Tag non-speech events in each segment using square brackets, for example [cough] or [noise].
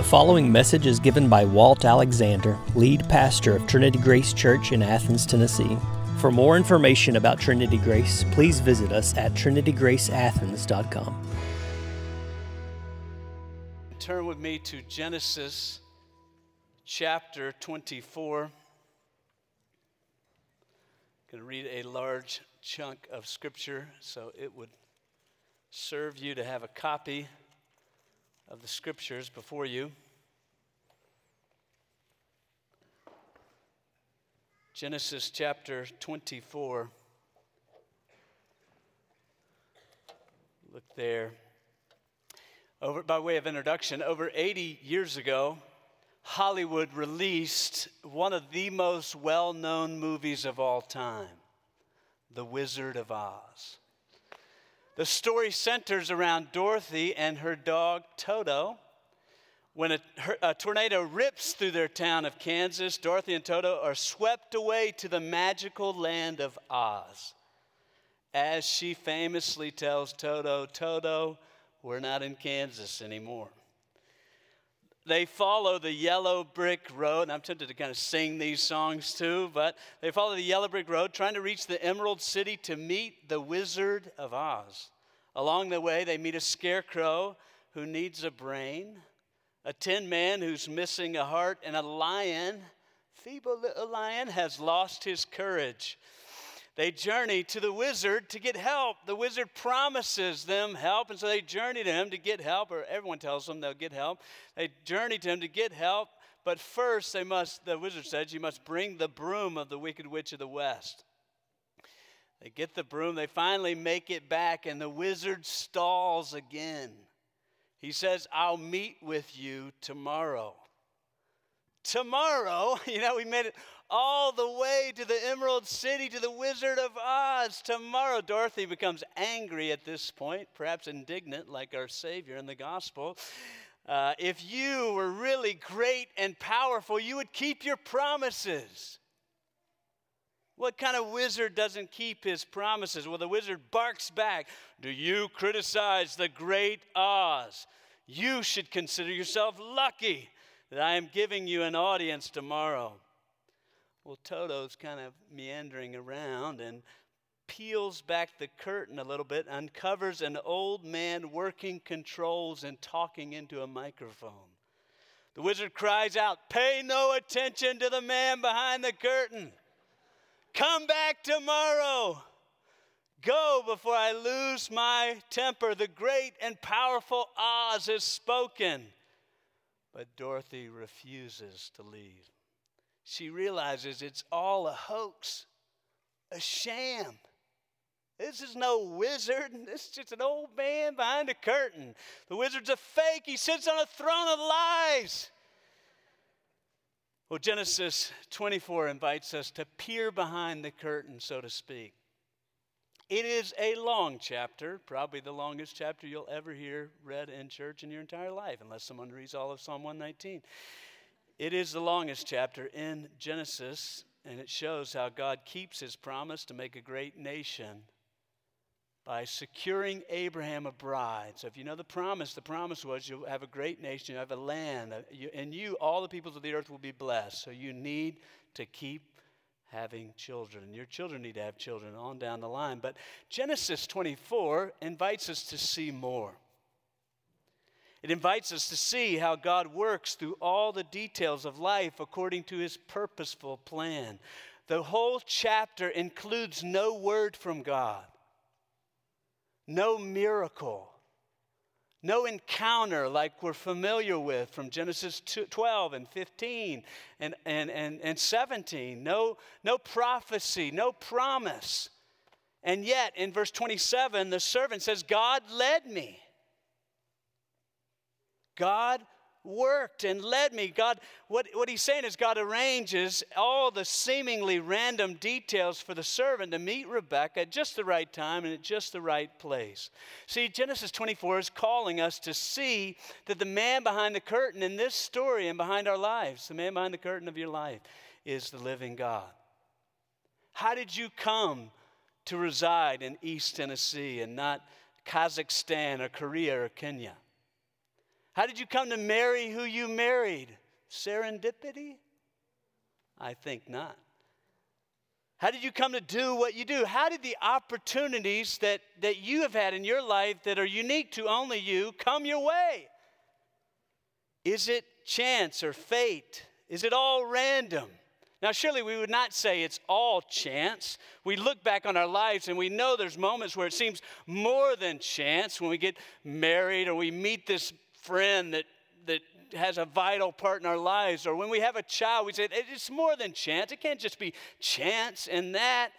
The following message is given by Walt Alexander, lead pastor of Trinity Grace Church in Athens, Tennessee. For more information about Trinity Grace, please visit us at trinitygraceathens.com. Turn with me to Genesis chapter 24. I'm going to read a large chunk of scripture, so it would serve you to have a copy of the scriptures before you. Genesis chapter 24. Look there. Over, by way of introduction, over 80 years ago, Hollywood released one of the most well known movies of all time The Wizard of Oz. The story centers around Dorothy and her dog Toto. When a, a, tornado rips through their town of Kansas, Dorothy and Toto are swept away to the magical land of Oz. As she famously tells Toto, Toto, we're not in Kansas anymore they follow the yellow brick road. And I'm tempted to kind of sing these songs too, but they follow the yellow brick road, trying to reach the Emerald City to meet the Wizard of Oz. Along the way, they meet a scarecrow who needs a brain, a tin man who's missing a heart, and a lion, feeble little lion, has lost his courage. They journey to the wizard to get help. The wizard promises them help, and so they journey to him to get help, or everyone tells them they'll get help. They journey to him to get help, but first they must, the wizard says, you must bring the broom of the wicked witch of the west. They get the broom, they finally make it back, and the wizard stalls again. He says, I'll meet with you tomorrow. Tomorrow, [laughs] you know, we made it all the way to the Emerald City, to the Wizard of Oz. Tomorrow, Dorothy becomes angry at this point, perhaps indignant, like our Savior in the Gospel. Uh, if you were really great and powerful, you would keep your promises. What kind of wizard doesn't keep his promises? Well, the wizard barks back Do you criticize the great Oz? You should consider yourself lucky that I am giving you an audience tomorrow. Well, Toto's kind of meandering around and peels back the curtain a little bit, uncovers an old man working controls and talking into a microphone. The wizard cries out, Pay no attention to the man behind the curtain. Come back tomorrow. Go before I lose my temper. The great and powerful Oz has spoken. But Dorothy refuses to leave she realizes it's all a hoax, a sham. This is no wizard. [laughs] This is just an old man behind a curtain. The wizard's a fake. He sits on a throne of lies. Well, Genesis 24 invites us to peer behind the curtain, so to speak. It is a long chapter, probably the longest chapter you'll ever hear read in church in your entire life, unless someone reads all of Psalm 119. It is the longest chapter in Genesis, and it shows how God keeps his promise to make a great nation by securing Abraham a bride. So, if you know the promise, the promise was you'll have a great nation, you'll have a land, uh, and you, all the peoples of the earth, will be blessed. So, you need to keep having children. Your children need to have children on down the line. But Genesis 24 invites us to see more. It invites us to see how God works through all the details of life according to his purposeful plan. The whole chapter includes no word from God, no miracle, no encounter like we're familiar with from Genesis 12 and 15 and, and, and, and 17, no, no prophecy, no promise. And yet, in verse 27, the servant says, God led me. God worked and led me. God, what, what he's saying is, God arranges all the seemingly random details for the servant to meet Rebecca at just the right time and at just the right place. See, Genesis 24 is calling us to see that the man behind the curtain in this story and behind our lives, the man behind the curtain of your life, is the living God. How did you come to reside in East Tennessee and not Kazakhstan or Korea or Kenya? How did you come to marry who you married? Serendipity? I think not. How did you come to do what you do? How did the opportunities that, that you have had in your life that are unique to only you come your way? Is it chance or fate? Is it all random? Now, surely we would not say it's all chance. We look back on our lives and we know there's moments where it seems more than chance when we get married or we meet this friend that, that has a vital part in our lives, or when we have a child, we say it's more than chance. It can't just be chance and that.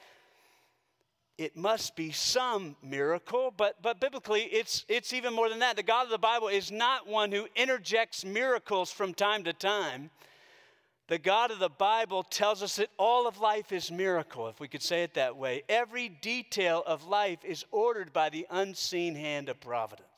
It must be some miracle, but, but biblically, it's, it's even more than that. The God of the Bible is not one who interjects miracles from time to time. The God of the Bible tells us that all of life is miracle, if we could say it that way. Every detail of life is ordered by the unseen hand of providence.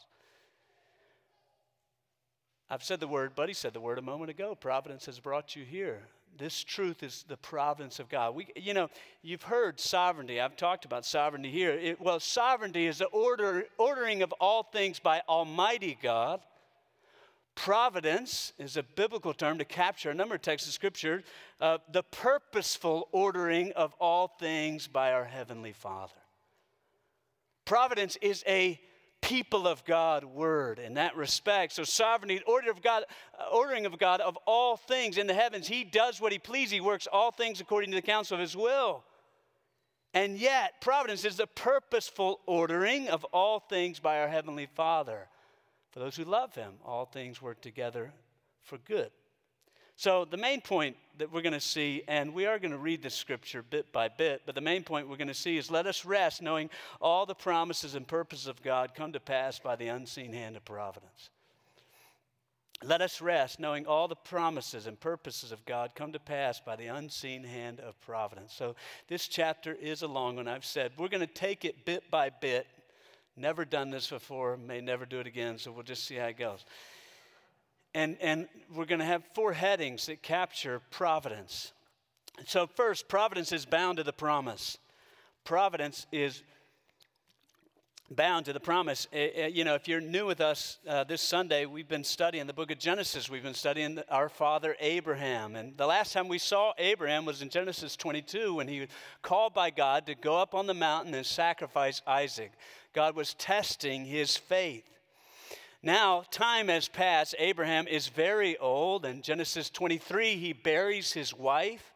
I've said the word, Buddy said the word a moment ago. Providence has brought you here. This truth is the providence of God. We, you know, you've heard sovereignty. I've talked about sovereignty here. It, well, sovereignty is the order, ordering of all things by Almighty God. Providence is a biblical term to capture a number of texts of Scripture, uh, the purposeful ordering of all things by our Heavenly Father. Providence is a people of God word in that respect. So sovereignty, order of God, uh, ordering of God of all things in the heavens. He does what he pleases. He works all things according to the counsel of his will. And yet, providence is the purposeful ordering of all things by our heavenly Father. For those who love him, all things work together for good. So, the main point that we're going to see, and we are going to read the scripture bit by bit, but the main point we're going to see is let us rest knowing all the promises and purposes of God come to pass by the unseen hand of providence. Let us rest knowing all the promises and purposes of God come to pass by the unseen hand of providence. So, this chapter is a long one, I've said. We're going to take it bit by bit Never done this before, may never do it again, so we'll just see how it goes. And, and we're going to have four headings that capture providence. So, first, providence is bound to the promise. Providence is bound to the promise. Uh, you know, if you're new with us uh, this Sunday, we've been studying the book of Genesis. We've been studying our father Abraham. And the last time we saw Abraham was in Genesis 22 when he was called by God to go up on the mountain and sacrifice Isaac. God was testing his faith. Now, time has passed. Abraham is very old. In Genesis 23, he buries his wife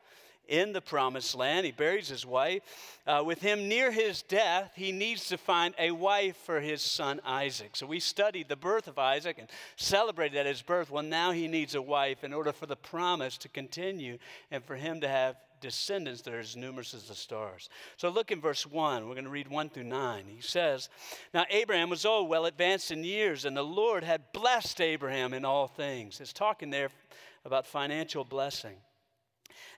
in the promised land. He buries his wife. Uh, with him near his death, he needs to find a wife for his son Isaac. So we studied the birth of Isaac and celebrated at his birth. Well, now he needs a wife in order for the promise to continue and for him to have descendants that are as numerous as the stars. So look in verse 1. We're going to read 1 through 9. He says, Now Abraham was old, well advanced in years, and the Lord had blessed Abraham in all things. It's talking there about financial blessing.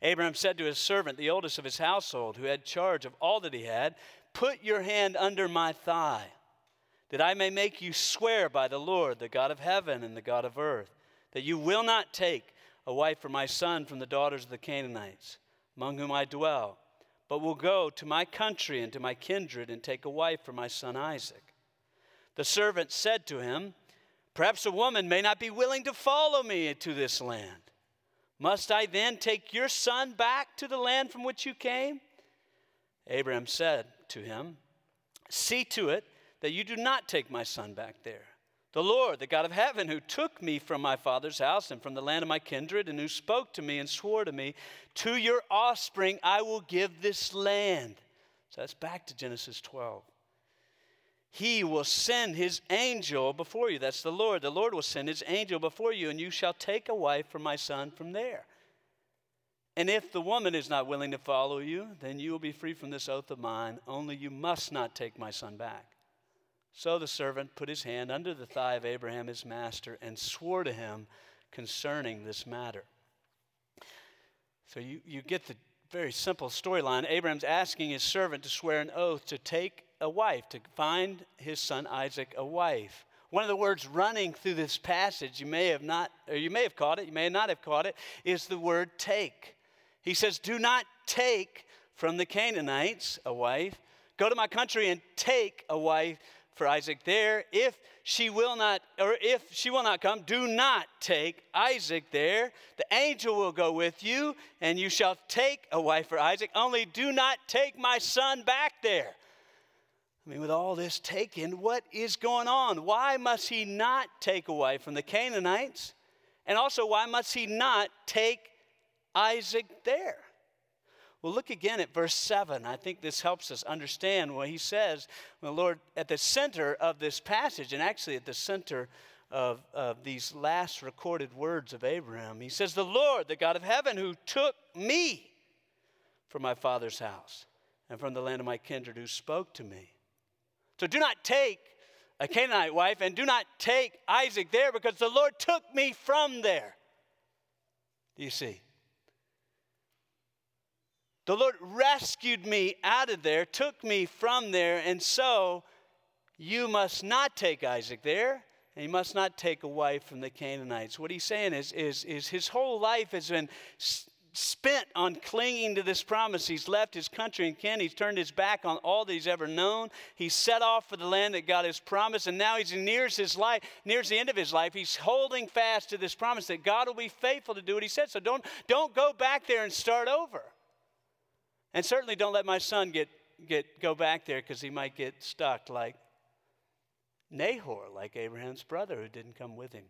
Abraham said to his servant, the oldest of his household, who had charge of all that he had, Put your hand under my thigh, that I may make you swear by the Lord, the God of heaven and the God of earth, that you will not take a wife for my son from the daughters of the Canaanites, among whom I dwell, but will go to my country and to my kindred and take a wife for my son Isaac. The servant said to him, Perhaps a woman may not be willing to follow me to this land. Must I then take your son back to the land from which you came? Abraham said to him, See to it that you do not take my son back there. The Lord, the God of heaven, who took me from my father's house and from the land of my kindred, and who spoke to me and swore to me, To your offspring I will give this land. So that's back to Genesis 12. He will send his angel before you. That's the Lord. The Lord will send his angel before you, and you shall take a wife for my son from there. And if the woman is not willing to follow you, then you will be free from this oath of mine, only you must not take my son back. So the servant put his hand under the thigh of Abraham, his master, and swore to him concerning this matter. So you, you get the very simple storyline. Abraham's asking his servant to swear an oath to take a wife, to find his son Isaac a wife. One of the words running through this passage, you may have not, or you may have caught it, you may not have caught it, is the word take. He says, Do not take from the Canaanites a wife. Go to my country and take a wife for Isaac there. If she will not, or if she will not come, do not take Isaac there. The angel will go with you, and you shall take a wife for Isaac. Only do not take my son back there. I mean, with all this taken, what is going on? Why must he not take a wife from the Canaanites? And also, why must he not take Isaac there? Well, look again at verse 7. I think this helps us understand what he says. The Lord, at the center of this passage, and actually at the center of, of these last recorded words of Abraham, he says, The Lord, the God of heaven, who took me from my father's house and from the land of my kindred, who spoke to me. So do not take a Canaanite wife and do not take Isaac there because the Lord took me from there. Do you see? The Lord rescued me out of there, took me from there, and so you must not take Isaac there, and you must not take a wife from the Canaanites. What he's saying is, is, is his whole life has been spent on clinging to this promise. He's left his country and kin. He's turned his back on all that he's ever known. He's set off for the land that God has promised, and now he's nears his life, nears the end of his life. He's holding fast to this promise that God will be faithful to do what he said. So don't, don't go back there and start over. And certainly don't let my son get, get go back there because he might get stuck like Nahor, like Abraham's brother who didn't come with him.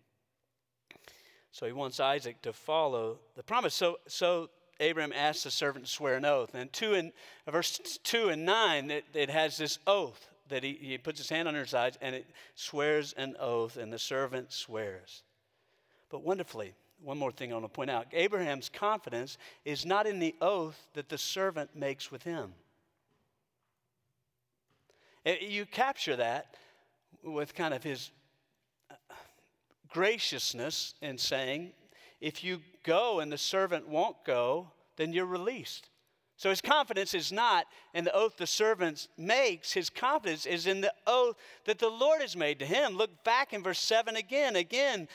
So he wants Isaac to follow the promise. So, so Abraham asks the servant to swear an oath. And two in verse 2 and 9, it, it has this oath that he, he puts his hand on his eyes and it swears an oath, and the servant swears. But wonderfully, one more thing I want to point out Abraham's confidence is not in the oath that the servant makes with him. Eh, you capture that with kind of his uh, graciousness in saying, if you go and the servant won't go, then you're released. So his confidence is not in the oath the servant makes. His confidence is in the oath that the Lord has made to him. Look back in verse 7 again. Again,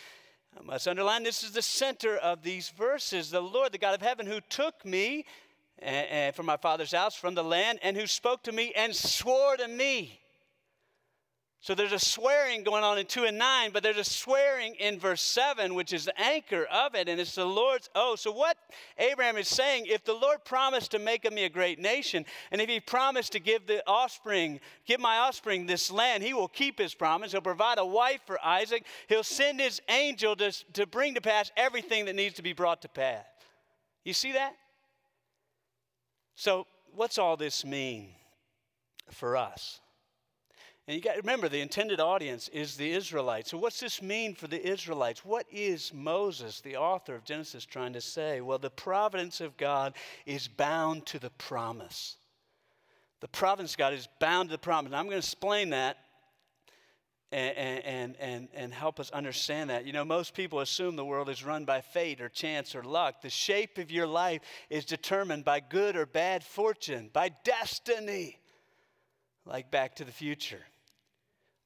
I must underline this is the center of these verses. The Lord, the God of heaven, who took me and from my father's house, from the land, and who spoke to me and swore to me. So there's a swearing going on in 2 and 9, but there's a swearing in verse 7, which is the anchor of it, and it's the Lord's oath. So, what Abraham is saying, if the Lord promised to make of me a great nation, and if he promised to give the offspring, give my offspring this land, he will keep his promise. He'll provide a wife for Isaac. He'll send his angel to, to bring to pass everything that needs to be brought to pass. You see that? So, what's all this mean for us? And you got to remember, the intended audience is the Israelites. So, what's this mean for the Israelites? What is Moses, the author of Genesis, trying to say? Well, the providence of God is bound to the promise. The providence of God is bound to the promise. And I'm going to explain that and, and, and, and help us understand that. You know, most people assume the world is run by fate or chance or luck. The shape of your life is determined by good or bad fortune, by destiny, like Back to the Future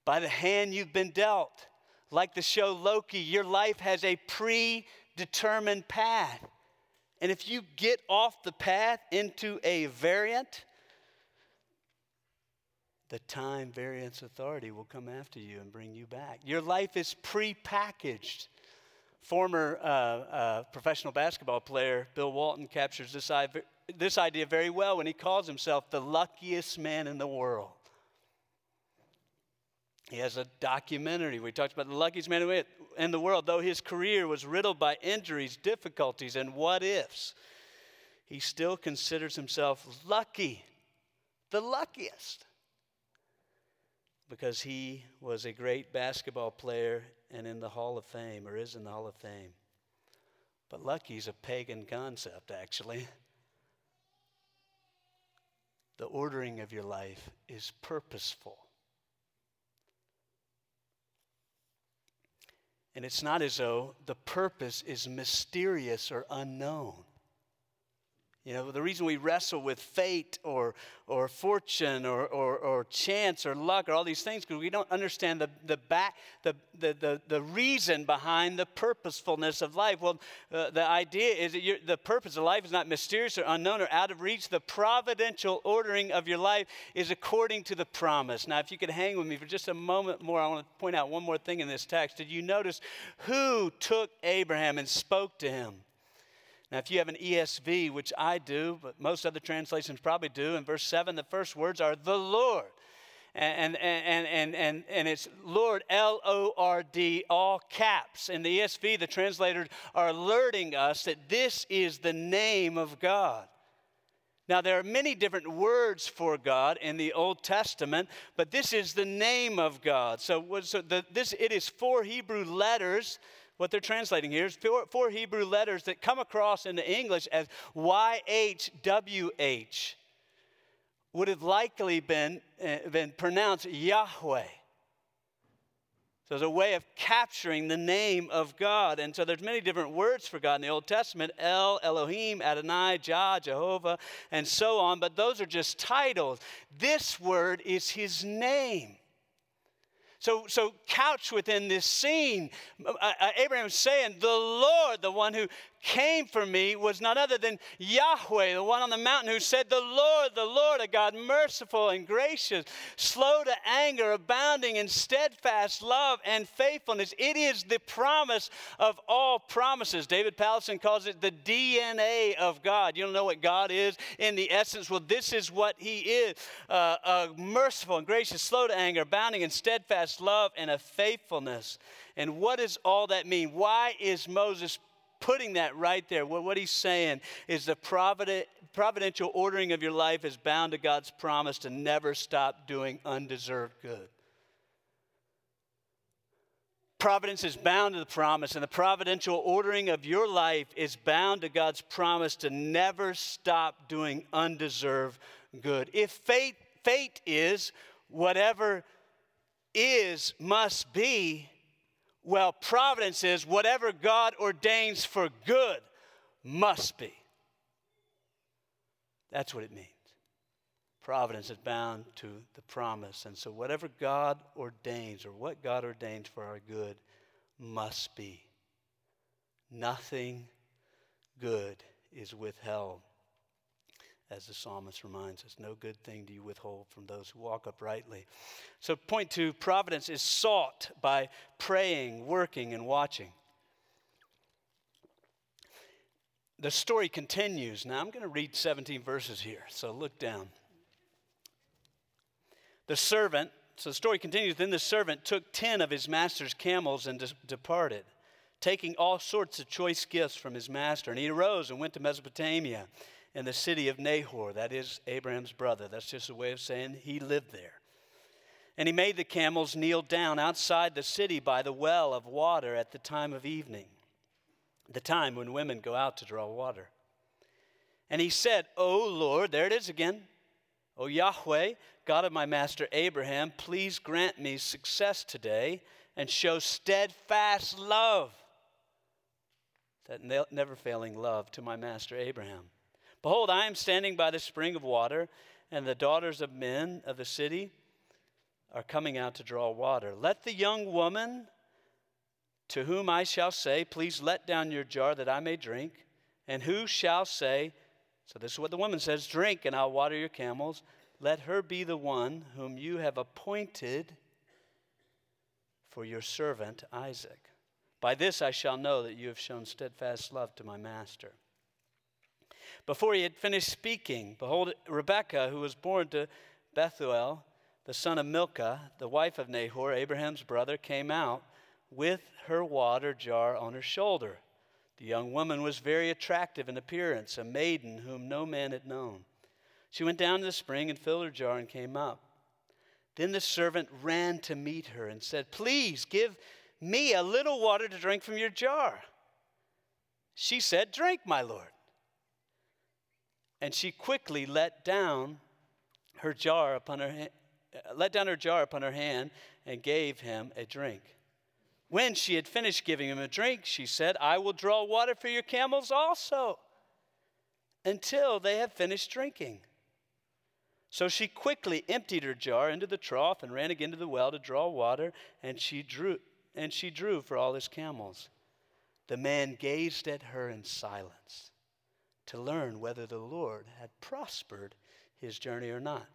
by the hand you've been dealt. Like the show Loki, your life has a predetermined path. And if you get off the path into a variant, the time variance authority will come after you and bring you back. Your life is prepackaged. Former uh, uh, professional basketball player Bill Walton captures this, this idea very well when he calls himself the luckiest man in the world. He has a documentary We talked about the luckiest man in the world. Though his career was riddled by injuries, difficulties, and what ifs, he still considers himself lucky, the luckiest, because he was a great basketball player and in the Hall of Fame, or is in the Hall of Fame. But lucky is a pagan concept, actually. The ordering of your life is purposeful. And it's not as though the purpose is mysterious or unknown. You know, the reason we wrestle with fate or, or fortune or, or, or chance or luck or all these things because we don't understand the, the, back, the, the, the, the reason behind the purposefulness of life. Well, uh, the idea is that the purpose of life is not mysterious or unknown or out of reach. The providential ordering of your life is according to the promise. Now, if you could hang with me for just a moment more, I want to point out one more thing in this text. Did you notice who took Abraham and spoke to him? Now, if you have an ESV, which I do, but most other translations probably do, in verse 7, the first words are the Lord. And, and, and, and, and it's Lord, L O R D, all caps. In the ESV, the translators are alerting us that this is the name of God. Now, there are many different words for God in the Old Testament, but this is the name of God. So, so the, this, it is four Hebrew letters what they're translating here is four, four Hebrew letters that come across into English as YHWH would have likely been, uh, been pronounced Yahweh. So it's a way of capturing the name of God. And so there's many different words for God in the Old Testament, El, Elohim, Adonai, Jah, Jehovah, and so on. But those are just titles. This word is his name. So, so couch within this scene, uh, uh, Abraham is saying, The Lord, the one who came for me was none other than Yahweh, the one on the mountain who said, The Lord, the Lord, a God merciful and gracious, slow to anger, abounding in steadfast love and faithfulness. It is the promise of all promises. David Powlison calls it the DNA of God. You don't know what God is in the essence? Well, this is what He is uh, uh, merciful and gracious, slow to anger, abounding in steadfast love and a faithfulness. And what does all that mean? Why is Moses putting that right there. What, what he's saying is the provident, providential ordering of your life is bound to God's promise to never stop doing undeserved good. Providence is bound to the promise, and the providential ordering of your life is bound to God's promise to never stop doing undeserved good. If fate, fate is whatever is must be, well, providence is whatever God ordains for good must be. That's what it means. Providence is bound to the promise. And so, whatever God ordains or what God ordains for our good must be. Nothing good is withheld as the psalmist reminds us. No good thing do you withhold from those who walk uprightly. So, point two providence is sought by praying, working, and watching. The story continues. Now, I'm going to read 17 verses here, so look down. The servant, so the story continues. Then the servant took 10 of his master's camels and de- departed, taking all sorts of choice gifts from his master. And he arose and went to Mesopotamia in the city of Nahor. That is Abraham's brother. That's just a way of saying he lived there. And he made the camels kneel down outside the city by the well of water at the time of evening, the time when women go out to draw water. And he said, O Lord, there it is again. O Yahweh, God of my master Abraham, please grant me success today and show steadfast love, that never failing love to my master Abraham Behold, I am standing by the spring of water, and the daughters of men of the city are coming out to draw water. Let the young woman to whom I shall say, Please let down your jar that I may drink, and who shall say, So this is what the woman says, Drink, and I'll water your camels. Let her be the one whom you have appointed for your servant Isaac. By this I shall know that you have shown steadfast love to my master. Before he had finished speaking, behold, Rebekah, who was born to Bethuel, the son of Milcah, the wife of Nahor, Abraham's brother, came out with her water jar on her shoulder. The young woman was very attractive in appearance, a maiden whom no man had known. She went down to the spring and filled her jar and came up. Then the servant ran to meet her and said, Please give me a little water to drink from your jar. She said, Drink, my lord. And she quickly let down her jar upon her ha- let down her jar upon her hand and gave him a drink. When she had finished giving him a drink, she said, I will draw water for your camels also. until they have finished drinking. So she quickly emptied her jar into the trough and ran again to the well to draw water, and she drew and she drew for all his camels. The man gazed at her in silence to learn whether the Lord had prospered his journey or not.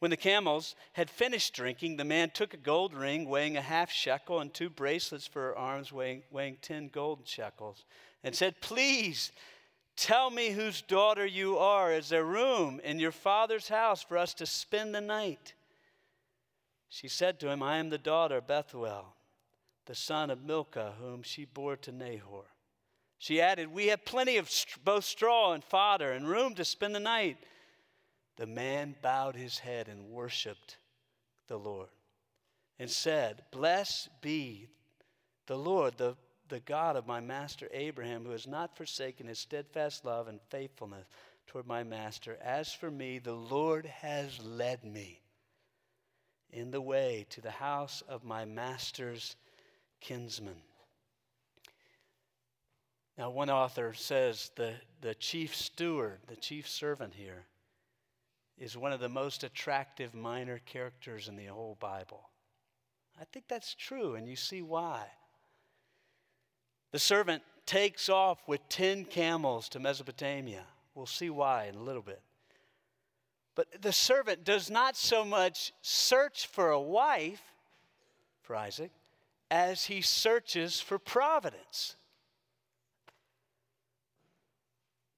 When the camels had finished drinking, the man took a gold ring weighing a half shekel and two bracelets for her arms weighing, weighing 10 gold shekels and said, Please tell me whose daughter you are. Is there room in your father's house for us to spend the night? She said to him, I am the daughter of Bethuel, the son of Milcah, whom she bore to Nahor. She added, We have plenty of both straw and fodder and room to spend the night. The man bowed his head and worshiped the Lord and said, Blessed be the Lord, the, the God of my master Abraham, who has not forsaken his steadfast love and faithfulness toward my master. As for me, the Lord has led me in the way to the house of my master's kinsman. Now, one author says the, the chief steward, the chief servant here, is one of the most attractive minor characters in the whole Bible. I think that's true, and you see why. The servant takes off with 10 camels to Mesopotamia. We'll see why in a little bit. But the servant does not so much search for a wife for Isaac as he searches for providence.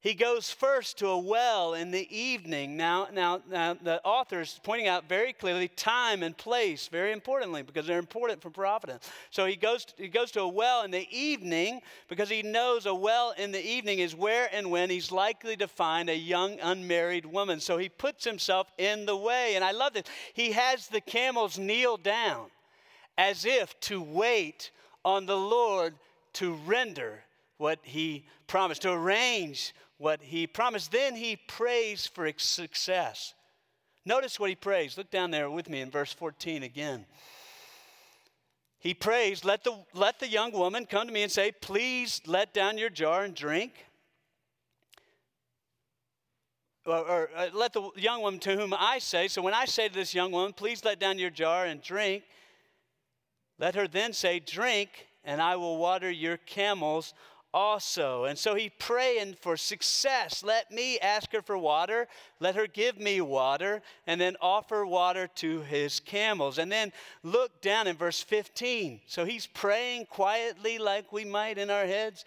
He goes first to a well in the evening. Now, now, now, the author is pointing out very clearly time and place, very importantly, because they're important for providence. So he goes, he goes to a well in the evening because he knows a well in the evening is where and when he's likely to find a young unmarried woman. So he puts himself in the way. And I love this. He has the camels kneel down as if to wait on the Lord to render what he promised, to arrange what he promised. Then he prays for success. Notice what he prays. Look down there with me in verse 14 again. He prays, let the, let the young woman come to me and say, Please let down your jar and drink. Or, or uh, let the young woman to whom I say, so when I say to this young woman, Please let down your jar and drink, let her then say, Drink, and I will water your camels also. And so he praying for success. Let me ask her for water. Let her give me water and then offer water to his camels. And then look down in verse 15. So he's praying quietly like we might in our heads.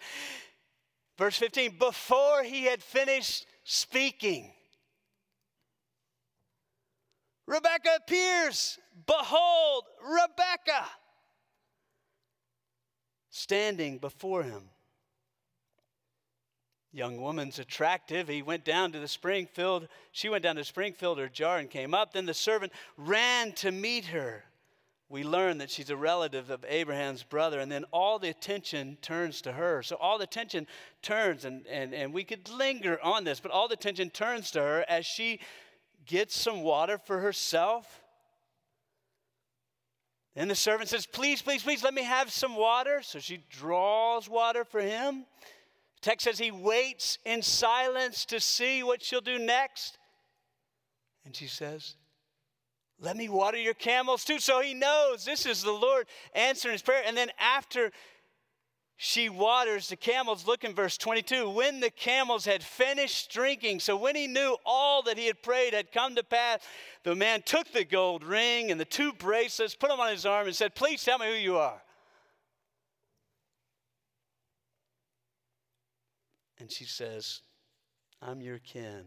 Verse 15, before he had finished speaking, Rebecca appears. Behold, Rebecca standing before him young woman's attractive. He went down to the spring, filled, she went down to the spring, filled her jar, and came up. Then the servant ran to meet her. We learn that she's a relative of Abraham's brother, and then all the attention turns to her. So all the attention turns, and, and, and we could linger on this, but all the attention turns to her as she gets some water for herself. And the servant says, Please, please, please, let me have some water. So she draws water for him text says he waits in silence to see what she'll do next. And she says, Let me water your camels too. So he knows this is the Lord answering his prayer. And then after she waters the camels, look in verse 22. When the camels had finished drinking, so when he knew all that he had prayed had come to pass, the man took the gold ring and the two bracelets, put them on his arm, and said, Please tell me who you are. And she says, I'm your kin.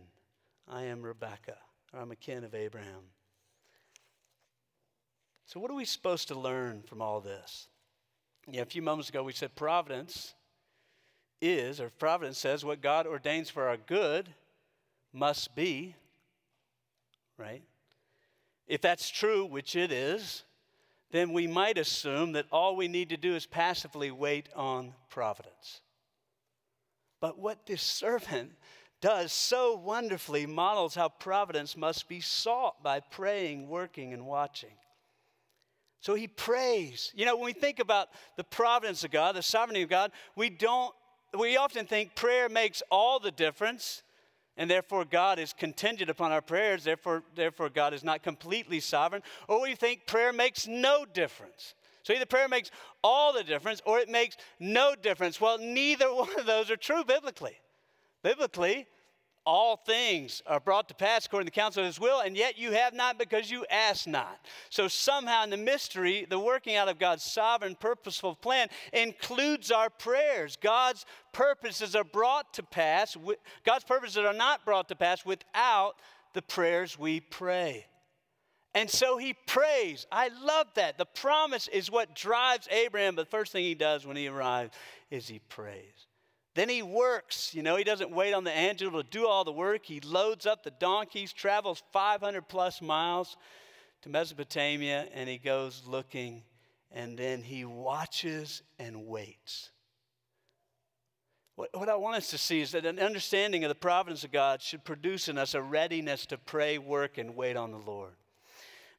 I am Rebecca, or I'm a kin of Abraham. So, what are we supposed to learn from all this? Yeah, a few moments ago we said providence is, or providence says, what God ordains for our good must be, right? If that's true, which it is, then we might assume that all we need to do is passively wait on providence. But what this servant does so wonderfully models how providence must be sought by praying, working, and watching. So he prays. You know, when we think about the providence of God, the sovereignty of God, we don't we often think prayer makes all the difference. and therefore God is contingent upon our prayers, therefore, therefore God is not completely sovereign, or we think prayer makes no difference. So either prayer makes all the difference or it makes no difference. Well, neither [laughs] one of those are true biblically. Biblically, all things are brought to pass according to the counsel of his will, and yet you have not because you ask not. So somehow in the mystery, the working out of God's sovereign, purposeful plan includes our prayers. God's purposes are brought to pass, God's purposes are not brought to pass without the prayers we pray. And so he prays. I love that. The promise is what drives Abraham. But the first thing he does when he arrives is he prays. Then he works. You know, he doesn't wait on the angel to do all the work. He loads up the donkeys, travels 500 plus miles to Mesopotamia, and he goes looking, and then he watches and waits. What, what I want us to see is that an understanding of the providence of God should produce in us a readiness to pray, work, and wait on the Lord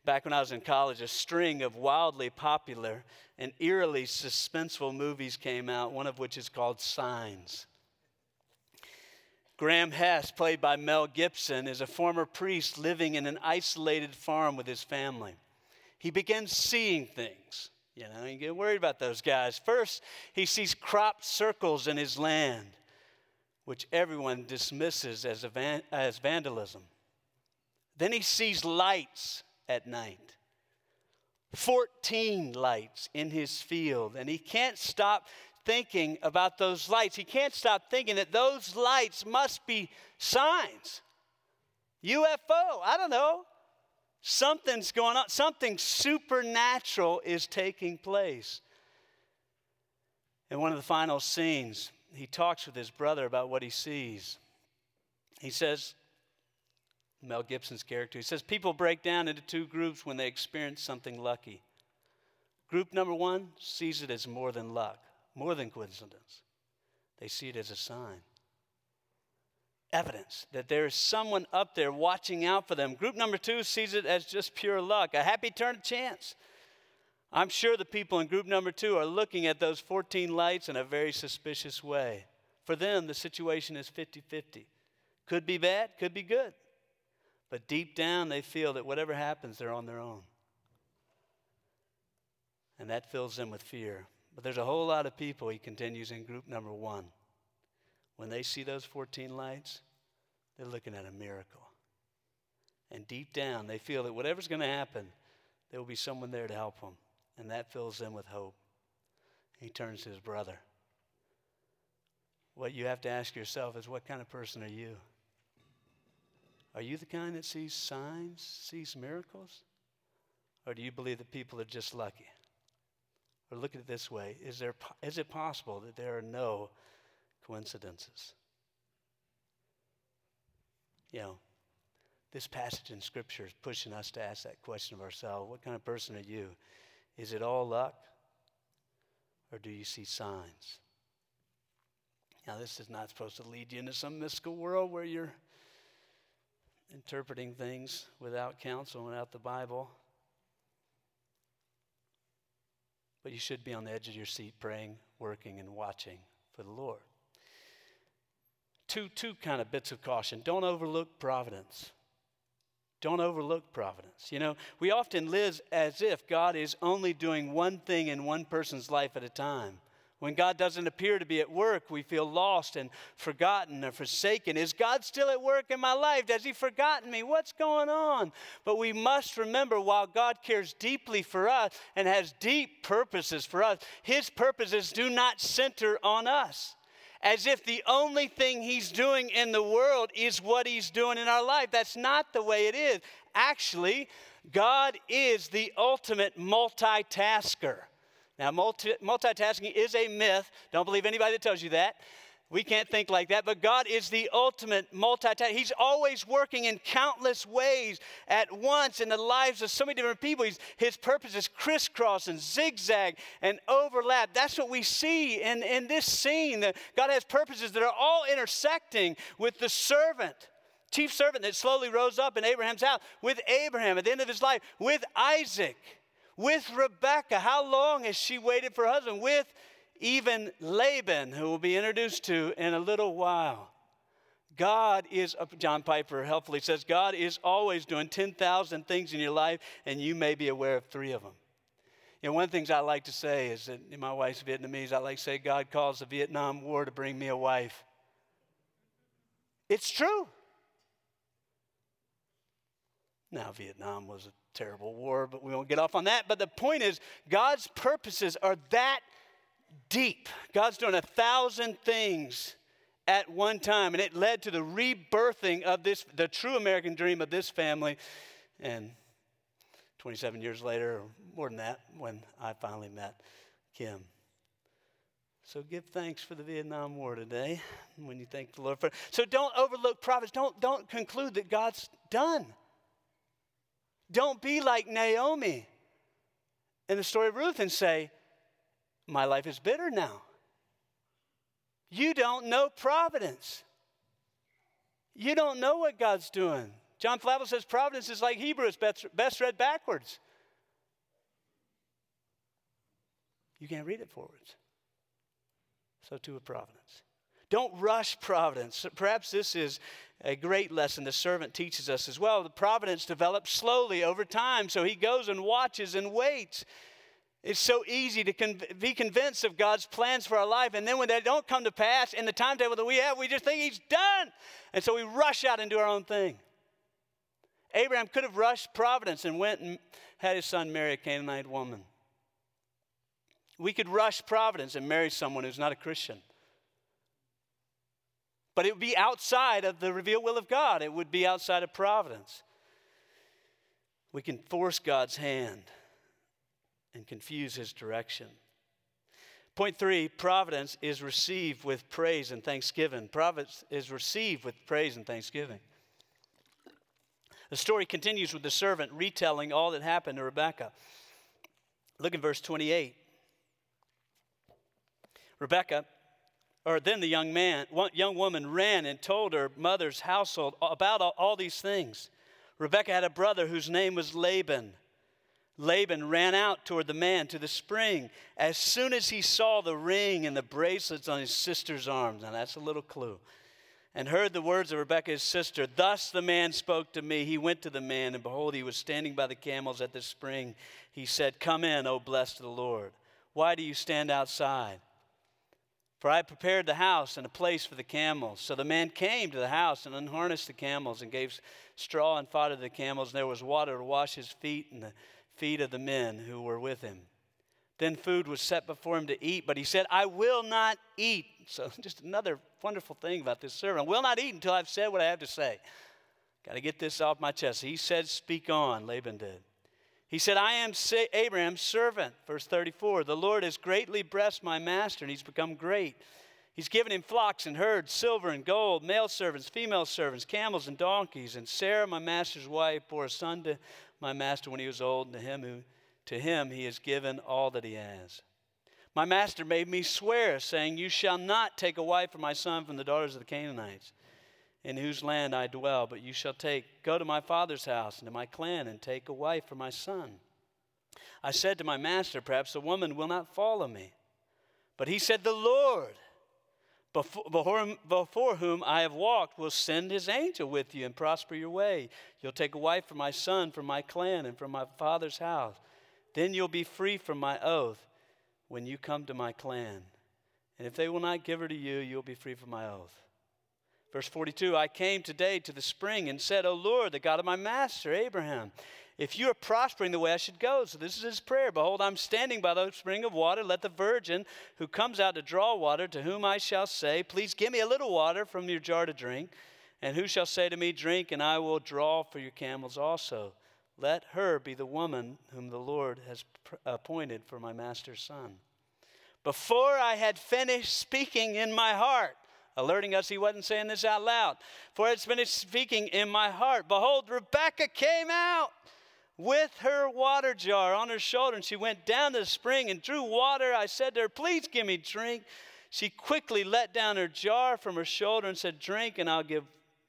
back when I was in college, a string of wildly popular and eerily suspenseful movies came out, one of which is called Signs. Graham Hess, played by Mel Gibson, is a former priest living in an isolated farm with his family. He begins seeing things. You know, you get worried about those guys. First, he sees crop circles in his land, which everyone dismisses as, van- as vandalism. Then he sees lights at night. 14 lights in his field, and he can't stop thinking about those lights. He can't stop thinking that those lights must be signs. UFO, I don't know. Something's going on, something supernatural is taking place. In one of the final scenes, he talks with his brother about what he sees. He says, Mel Gibson's character. He says people break down into two groups when they experience something lucky. Group number one sees it as more than luck, more than coincidence. They see it as a sign. Evidence that there is someone up there watching out for them. Group number two sees it as just pure luck, a happy turn of chance. I'm sure the people in group number two are looking at those 14 lights in a very suspicious way. For them, the situation is 50 50. Could be bad, could be good. But deep down, they feel that whatever happens, they're on their own. And that fills them with fear. But there's a whole lot of people, he continues in group number one. When they see those 14 lights, they're looking at a miracle. And deep down, they feel that whatever's going to happen, there will be someone there to help them. And that fills them with hope. He turns to his brother. What you have to ask yourself is what kind of person are you? Are you the kind that sees signs, sees miracles? Or do you believe that people are just lucky? Or look at it this way is, there, is it possible that there are no coincidences? You know, this passage in Scripture is pushing us to ask that question of ourselves what kind of person are you? Is it all luck? Or do you see signs? Now, this is not supposed to lead you into some mystical world where you're interpreting things without counsel, without the Bible. But you should be on the edge of your seat praying, working, and watching for the Lord. Two, two kind of bits of caution. Don't overlook providence. Don't overlook providence. You know, we often live as if God is only doing one thing in one person's life at a time. When God doesn't appear to be at work, we feel lost and forgotten or forsaken. Is God still at work in my life? Has He forgotten me? What's going on? But we must remember while God cares deeply for us and has deep purposes for us, His purposes do not center on us. As if the only thing He's doing in the world is what He's doing in our life. That's not the way it is. Actually, God is the ultimate multitasker. Now, multi- multitasking is a myth. Don't believe anybody that tells you that. We can't think like that, but God is the ultimate multitasker. He's always working in countless ways at once in the lives of so many different people. He's, his purpose is crisscross and zigzag and overlap. That's what we see in, in this scene. That God has purposes that are all intersecting with the servant chief servant that slowly rose up in Abraham's house, with Abraham at the end of his life, with Isaac with Rebecca. How long has she waited for her husband? With even Laban, who will be introduced to in a little while. God is, uh, John Piper helpfully says, God is always doing 10,000 things in your life, and you may be aware of three of them. You know, one of the things I like to say is that my wife's Vietnamese, I like to say, God calls the Vietnam War to bring me a wife. It's true. Now, Vietnam was a terrible war, but we won't get off on that. But the point is, God's purposes are that deep. God's doing a thousand things at one time, and it led to the rebirthing of this, the true American dream of this family. And 27 years later, or more than that, when I finally met Kim. So give thanks for the Vietnam War today when you thank the Lord for it. So don't overlook prophets. Don't, don't conclude that God's done. Don't be like Naomi in the story of Ruth and say, My life is bitter now. You don't know providence. You don't know what God's doing. John Flavel says providence is like Hebrew, it's best, read backwards. You can't read it forwards. So, too, with providence. Don't rush providence. Perhaps this is a great lesson the servant teaches us as well. The providence develops slowly over time, so he goes and watches and waits. It's so easy to con- be convinced of God's plans for our life. And then when they don't come to pass in the timetable that we have, we just think He's done. And so we rush out and do our own thing. Abraham could have rushed providence and went and had his son marry a Canaanite woman. We could rush providence and marry someone who's not a Christian. But it would be outside of the revealed will of God, it would be outside of providence. We can force God's hand and confuse his direction. Point three providence is received with praise and thanksgiving. Providence is received with praise and thanksgiving. The story continues with the servant retelling all that happened to Rebekah. Look at verse 28. Rebekah, or then the young man, young woman ran and told her mother's household about all, these things. Rebekah had a brother whose name was Laban. Laban ran out toward the man to the spring as soon as he saw the ring and the bracelets on his sister's arms. Now, that's a little clue. And heard the words of Rebekah, his sister. Thus the man spoke to me. He went to the man, and behold, he was standing by the camels at the spring. He said, Come in, O blessed of the Lord. Why do you stand outside? For I prepared the house and a place for the camels. So the man came to the house and unharnessed the camels and gave straw and fodder to the camels. And there was water to wash his feet and the feet of the men who were with him. Then food was set before him to eat, but he said, I will not eat. So, [laughs] just another wonderful thing about this servant. I will not eat until I've said what I have to say. Got to get this off my chest. He said, Speak on, Laban did. He said, I am Abraham's servant. Verse 34 The Lord has greatly blessed my master, and he's become great. He's given him flocks and herds, silver and gold, male servants, female servants, camels and donkeys. And Sarah, my master's wife, bore a son to my master when he was old, and to him, who, to him he has given all that he has. My master made me swear, saying, You shall not take a wife for my son from the daughters of the Canaanites, in whose land I dwell, but you shall take, go to my father's house and to my clan, and take a wife for my son. I said to my master, Perhaps the woman will not follow me. But he said, The Lord before, before, whom I have walked will send his angel with you and prosper your way. You'll take a wife for my son, from my clan, and from my father's house. Then you'll be free from my oath when you come to my clan. And if they will not give her to you, you'll be free from my oath. Verse 42 I came today to the spring and said, O Lord, the God of my master, Abraham, if you are prospering the way I should go. So this is his prayer. Behold, I'm standing by the spring of water. Let the virgin who comes out to draw water, to whom I shall say, Please give me a little water from your jar to drink. And who shall say to me, Drink, and I will draw for your camels also. Let her be the woman whom the Lord has appointed for my master's son. Before I had finished speaking in my heart, alerting us he wasn't saying this out loud. For I had finished speaking in my heart, behold, Rebekah came out with her water jar on her shoulder, and she went down to the spring and drew water. I said to her, Please give me drink. She quickly let down her jar from her shoulder and said, Drink, and I'll give,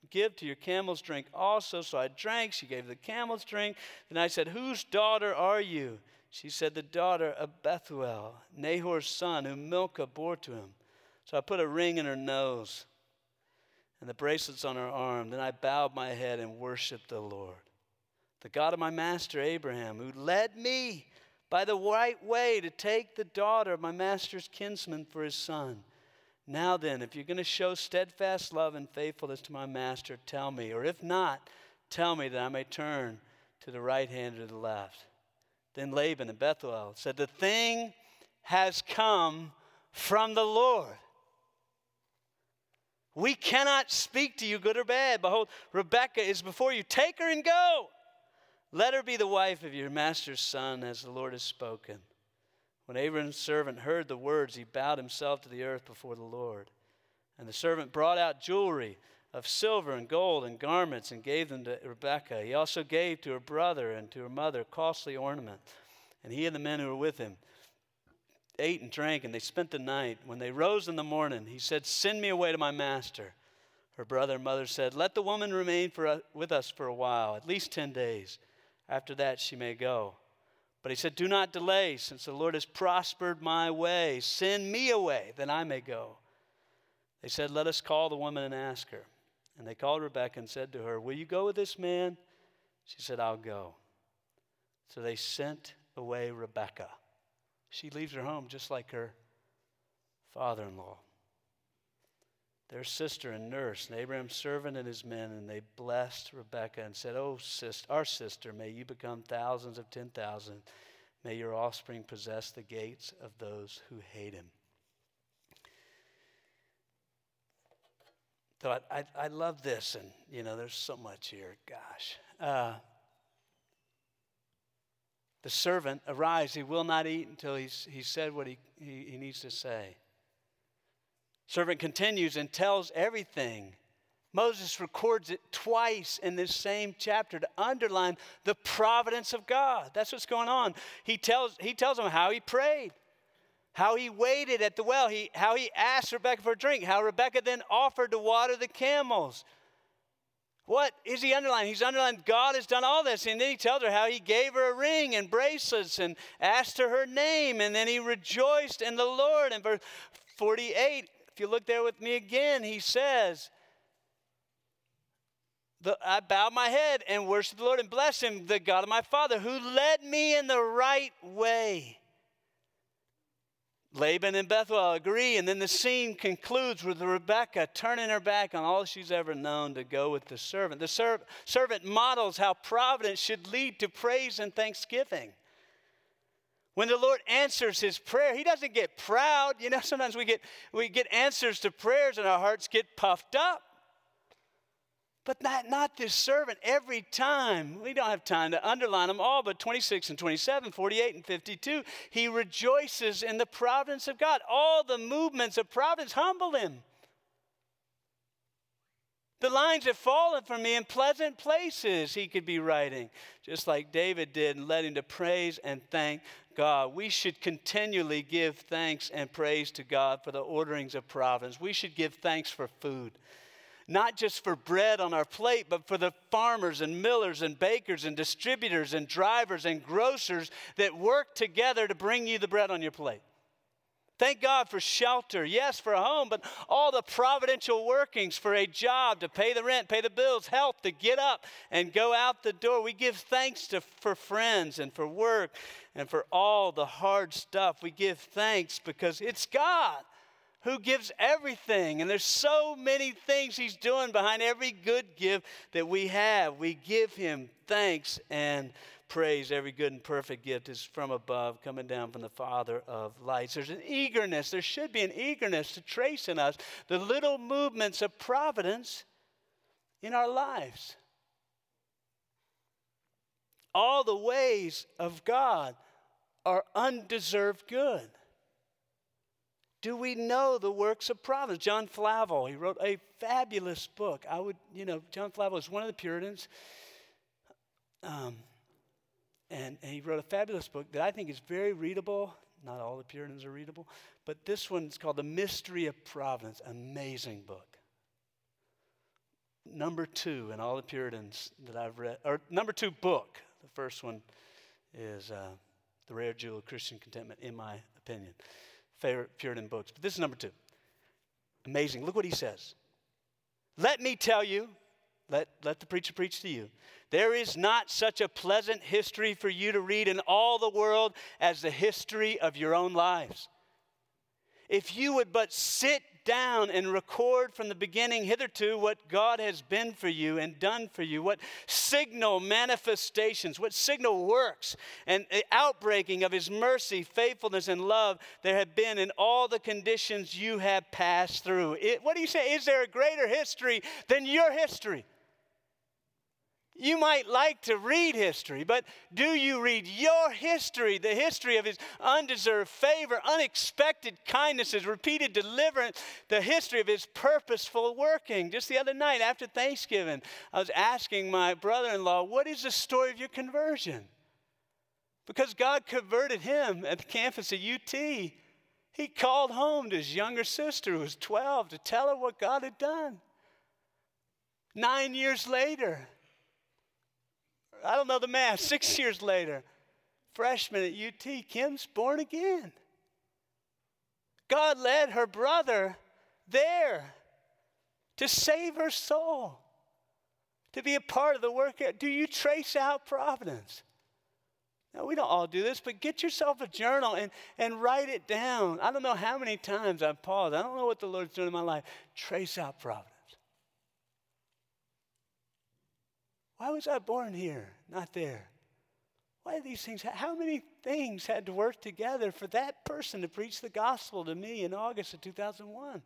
give to your camels drink also. So I drank. She gave the camels drink. Then I said, Whose daughter are you? She said, The daughter of Bethuel, Nahor's son, whom Milcah bore to him. So I put a ring in her nose. and the bracelets on her arm. Then I bowed my head and worshiped the Lord, the God of my master Abraham, who led me by the right way to take the daughter of my master's kinsman for his son. Now then, if you're going to show steadfast love and faithfulness to my master, tell me. Or if not, tell me that I may turn to the right hand or the left. Then Laban and Bethuel said, The thing has come from the Lord. We cannot speak to you, good or bad. Behold, Rebekah is before you. Take her and go. Let her be the wife of your master's son, as the Lord has spoken. When Abram's servant heard the words, he bowed himself to the earth before the Lord. And the servant brought out jewelry of silver and gold and garments and gave them to Rebekah. He also gave to her brother and to her mother costly ornaments. And he and the men who were with him ate and drank, and they spent the night. When they rose in the morning, he said, Send me away to my master. Her brother and mother said, Let the woman remain for, with us for a while, at least 10 days. After that, she may go. But he said, Do not delay, since the Lord has prospered my way. Send me away, that I may go. They said, Let us call the woman and ask her. And they called Rebekah and said to her, Will you go with this man? She said, I'll go. So they sent away Rebekah. She leaves her home just like her father in law. Their sister and nurse, and Abraham's servant and his men, and they blessed Rebekah and said, Oh, sister, our sister, may you become thousands of ten thousand. May your offspring possess the gates of those who hate him. So I, I, I love this, and you know, there's so much here. Gosh. Uh, the servant, arise, he will not eat until he's, he said what he, he, he needs to say. Servant continues and tells everything. Moses records it twice in this same chapter to underline the providence of God. That's what's going on. He tells, he tells them how he prayed, how he waited at the well, he, how he asked Rebekah for a drink, how Rebekah then offered to water the camels. What is he underlining? He's underlining God has done all this. And then he tells her how he gave her a ring and bracelets and asked her her name. And then he rejoiced in the Lord. In verse 48, if you look there with me again, he says, I bowed my head and worshiped the Lord and blessed him, the God of my father, who led me in the right way. Laban and Bethuel agree, and then the scene concludes with Rebekah turning her back on all she's ever known to go with the servant. The ser- servant models how providence should lead to praise and thanksgiving. When the Lord answers his prayer, he doesn't get proud. You know, sometimes we get, we get answers to prayers and our hearts get puffed up. But not, not this servant every time. We don't have time to underline them all, but 26 and 27, 48 and 52, he rejoices in the providence of God. All the movements of providence humble him. The lines have fallen for me in pleasant places, he could be writing, just like David did, and led him to praise and thank God. We should continually give thanks and praise to God for the orderings of providence. We should give thanks for food not just for bread on our plate, but for the farmers and millers and bakers and distributors and drivers and grocers that work together to bring you the bread on your plate. Thank God for shelter, yes, for a home, but all the providential workings for a job to pay the rent, pay the bills, help to get up and go out the door. We give thanks to, for friends and for work and for all the hard stuff. We give thanks because it's God who gives everything. And there's so many things He's doing behind every good gift that we have. We give Him thanks and praise. Every good and perfect gift is from above, coming down from the Father of lights. There's an eagerness, there should be an eagerness to trace in us the little movements of providence in our lives. All the ways of God are undeserved good. Do we know the works of providence? John Flavel, he wrote a fabulous book. I would, you know, John Flavel is one of the Puritans. Um, and, and he wrote a fabulous book that I think is very readable. Not all the Puritans are readable, but this one's called The Mystery of Providence. Amazing book. Number two in all the Puritans that I've read, or number two book. The first one is uh, The Rare Jewel of Christian Contentment, in my opinion Puritan books. But this is number two. Amazing. Look what he says. Let me tell you, let, let the preacher preach to you. There is not such a pleasant history for you to read in all the world as the history of your own lives. If you would but sit down and record from the beginning hitherto what God has been for you and done for you, what signal manifestations, what signal works and the outbreaking of His mercy, faithfulness, and love there have been in all the conditions you have passed through. It, what do you say? Is there a greater history than your history? You might like to read history, but do you read your history, the history of his undeserved favor, unexpected kindnesses, repeated deliverance, the history of his purposeful working? Just the other night after Thanksgiving, I was asking my brother in law, What is the story of your conversion? Because God converted him at the campus at UT. He called home to his younger sister, who was 12, to tell her what God had done. Nine years later, I don't know the math, six [laughs] years later, freshman at UT, Kim's born again. God led her brother there to save her soul, to be a part of the work. Do you trace out providence? Now, we don't all do this, but get yourself a journal and, and write it down. I don't know how many times I've paused. I don't know what the Lord's doing in my life. Trace out providence. Why was I born here, not there? Why did these things, how many things had to work together for that person to preach the gospel to me in August of 2001?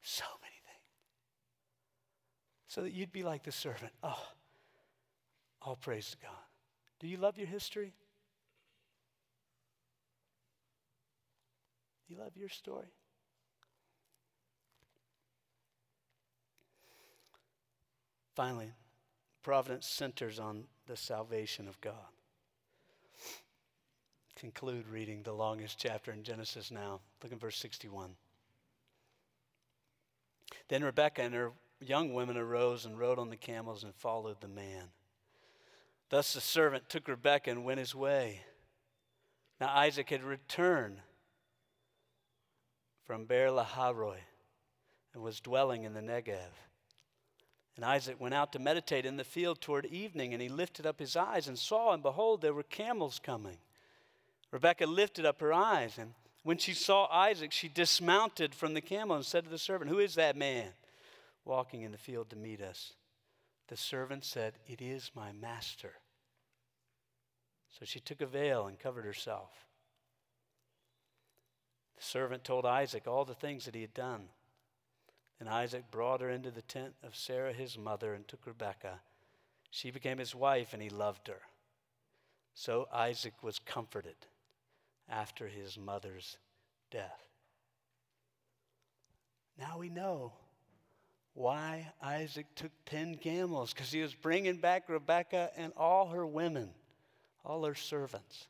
So many things. So that you'd be like the servant. Oh, all praise to God. Do you love your history? Do you love your story? Finally, providence centers on the salvation of God. Conclude reading the longest chapter in Genesis now. Look at verse 61. Then Rebekah and her young women arose and rode on the camels and followed the man. Thus the servant took Rebekah and went his way. Now Isaac had returned from Beer Lahairoi and was dwelling in the Negev. And Isaac went out to meditate in the field toward evening, and he lifted up his eyes and saw, and behold, there were camels coming. Rebekah lifted up her eyes, and when she saw Isaac, she dismounted from the camel and said to the servant, Who is that man walking in the field to meet us? The servant said, It is my master. So she took a veil and covered herself. The servant told Isaac all the things that he had done. And Isaac brought her into the tent of Sarah his mother and took Rebekah. She became his wife, and he loved her. So Isaac was comforted after his mother's death. Now we know why Isaac took 10 camels, because he was bringing back Rebekah and all her women, all her servants.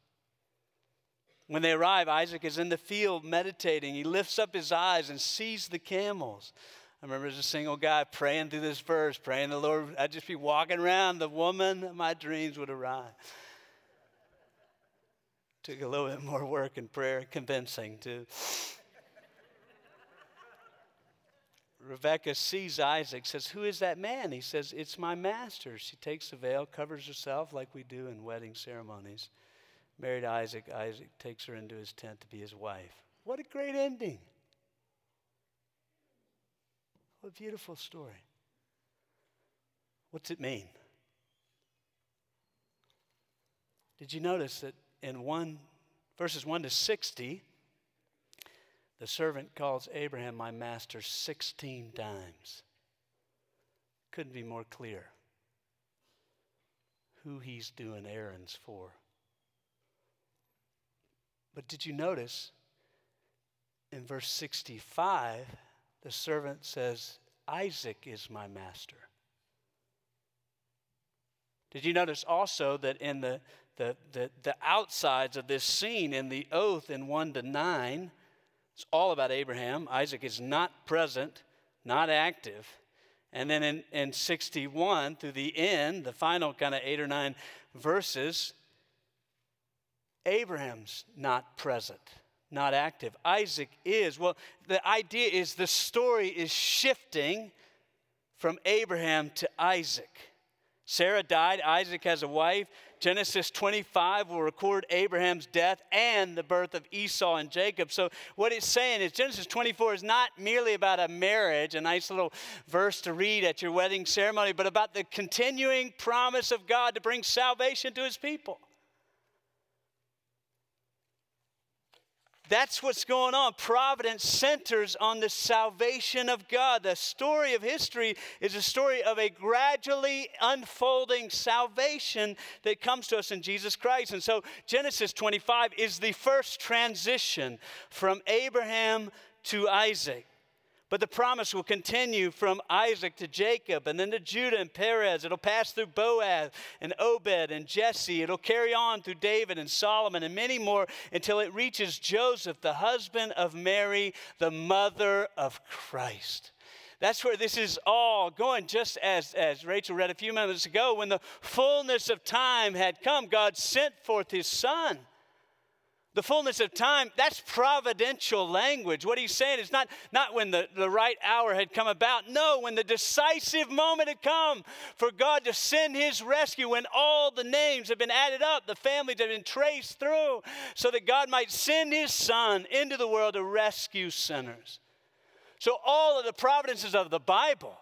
When they arrive, Isaac is in the field meditating. He lifts up his eyes and sees the camels. I remember as a single guy praying through this verse, praying the Lord, I'd just be walking around, the woman my dreams would arrive. Took a little bit more work and prayer, convincing to. Rebekah sees Isaac, says, Who is that man? He says, It's my master. She takes the veil, covers herself like we do in wedding ceremonies. Married Isaac, Isaac takes her into his tent to be his wife. What a great ending. What a beautiful story. What's it mean? Did you notice that in one verses 1 to 60, the servant calls Abraham my master 16 times. Couldn't be more clear who he's doing errands for. But did you notice in verse 65 the servant says, Isaac is my master. Did you notice also that in the, the, the, the, outsides of this scene, in the oath in 1 to 9, it's all about Abraham. Isaac is not present, not active. And then in, in 61 through the end, the final kind of eight or nine verses, Abraham's not present not active. Isaac is. Well, the idea is the story is shifting from Abraham to Isaac. Sarah died, Isaac has a wife. Genesis 25 will record Abraham's death and the birth of Esau and Jacob. So, what it's saying is Genesis 24 is not merely about a marriage, a nice little verse to read at your wedding ceremony, but about the continuing promise of God to bring salvation to his people. That's what's going on. Providence centers on the salvation of God. The story of history is a story of a gradually unfolding salvation that comes to us in Jesus Christ. And so Genesis 25 is the first transition from Abraham to Isaac. But the promise will continue from Isaac to Jacob and then to Judah and Perez. It'll pass through Boaz and Obed and Jesse. It'll carry on through David and Solomon and many more until it reaches Joseph, the husband of Mary, the mother of Christ. That's where this is all going, just as, as Rachel read a few moments ago. When the fullness of time had come, God sent forth his son the fullness of time, that's providential language. What he's saying is not, not when the, the right hour had come about. No, when the decisive moment had come for God to send his rescue, when all the names have been added up, the families have been traced through, so that God might send his son into the world to rescue sinners. So all of the providences of the Bible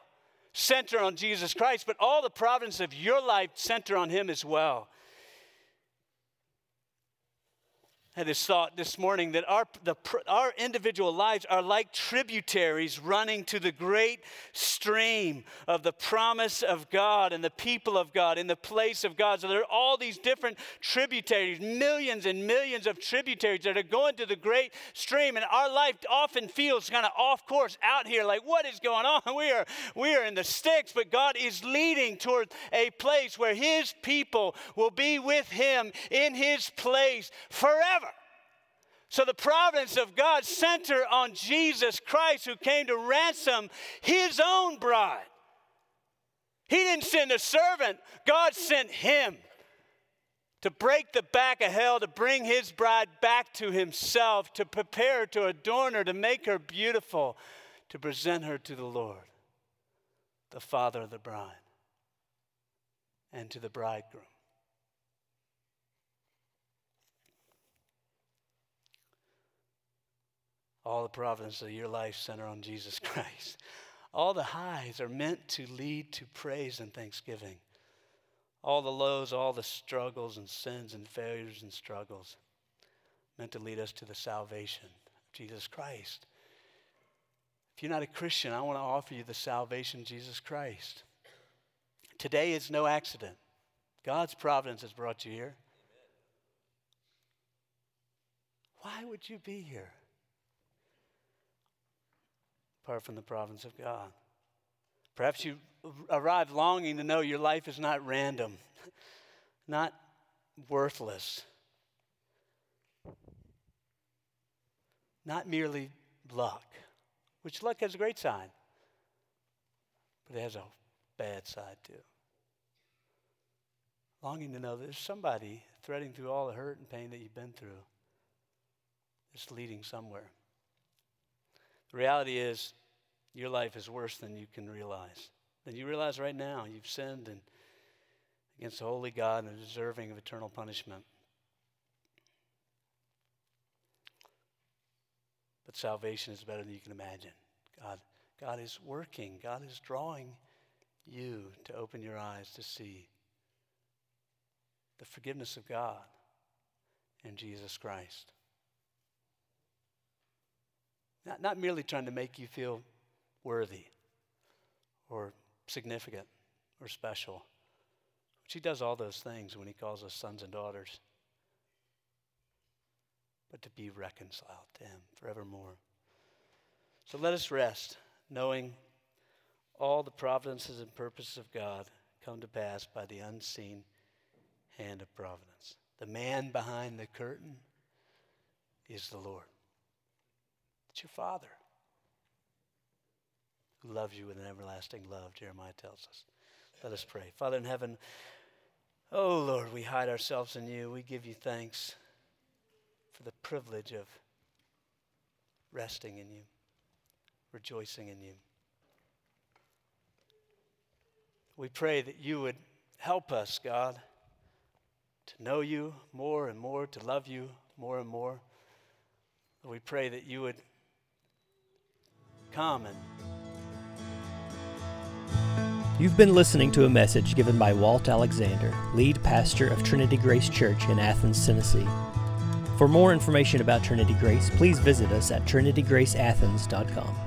center on Jesus Christ, but all the providence of your life center on him as well. This thought this morning that our, the, our individual lives are like tributaries running to the great stream of the promise of God and the people of God in the place of God. So there are all these different tributaries, millions and millions of tributaries that are going to the great stream. And our life often feels kind of off course out here, like, what is going on? [laughs] We are, we are in the sticks, but God is leading toward a place where His people will be with Him in His place forever. So the providence of God center on Jesus Christ who came to ransom his own bride. He didn't send a servant, God sent him to break the back of hell, to bring his bride back to himself, to prepare her, to adorn her, to make her beautiful, to present her to the Lord, the Father of the bride, and to the bridegroom. All the providence of your life center on Jesus Christ. All the highs are meant to lead to praise and thanksgiving. All the lows, all the struggles and sins and failures and struggles meant to lead us to the salvation of Jesus Christ. If you're not a Christian, I want to offer you the salvation of Jesus Christ. Today is no accident. God's providence has brought you here. Why would you be here? Apart from the providence of God. Perhaps you arrive longing to know your life is not random, [laughs] not worthless, not merely luck, which luck has a great side, but it has a bad side too. Longing to know there's somebody threading through all the hurt and pain that you've been through that's leading somewhere. The reality is, your life is worse than you can realize. Than you realize right now. You've sinned and against the holy God and deserving of eternal punishment. But salvation is better than you can imagine. God, God is working. God is drawing you to open your eyes to see the forgiveness of God in Jesus Christ. Not, not merely trying to make you feel worthy or significant or special, which he does all those things when he calls us sons and daughters, but to be reconciled to him forevermore. So let us rest, knowing all the providences and purposes of God come to pass by the unseen hand of providence. The man behind the curtain is the Lord. It's your Father who loves you with an everlasting love, Jeremiah tells us. Let us pray. Father in heaven, oh Lord, we hide ourselves in you. We give you thanks for the privilege of resting in you, rejoicing in you. We pray that you would help us, God, to know you more and more, to love you more and more. We pray that you would come and You've been listening to a message given by Walt Alexander, lead pastor of Trinity Grace Church in Athens, Tennessee. For more information about Trinity Grace, please visit us at trinitygraceathens.com.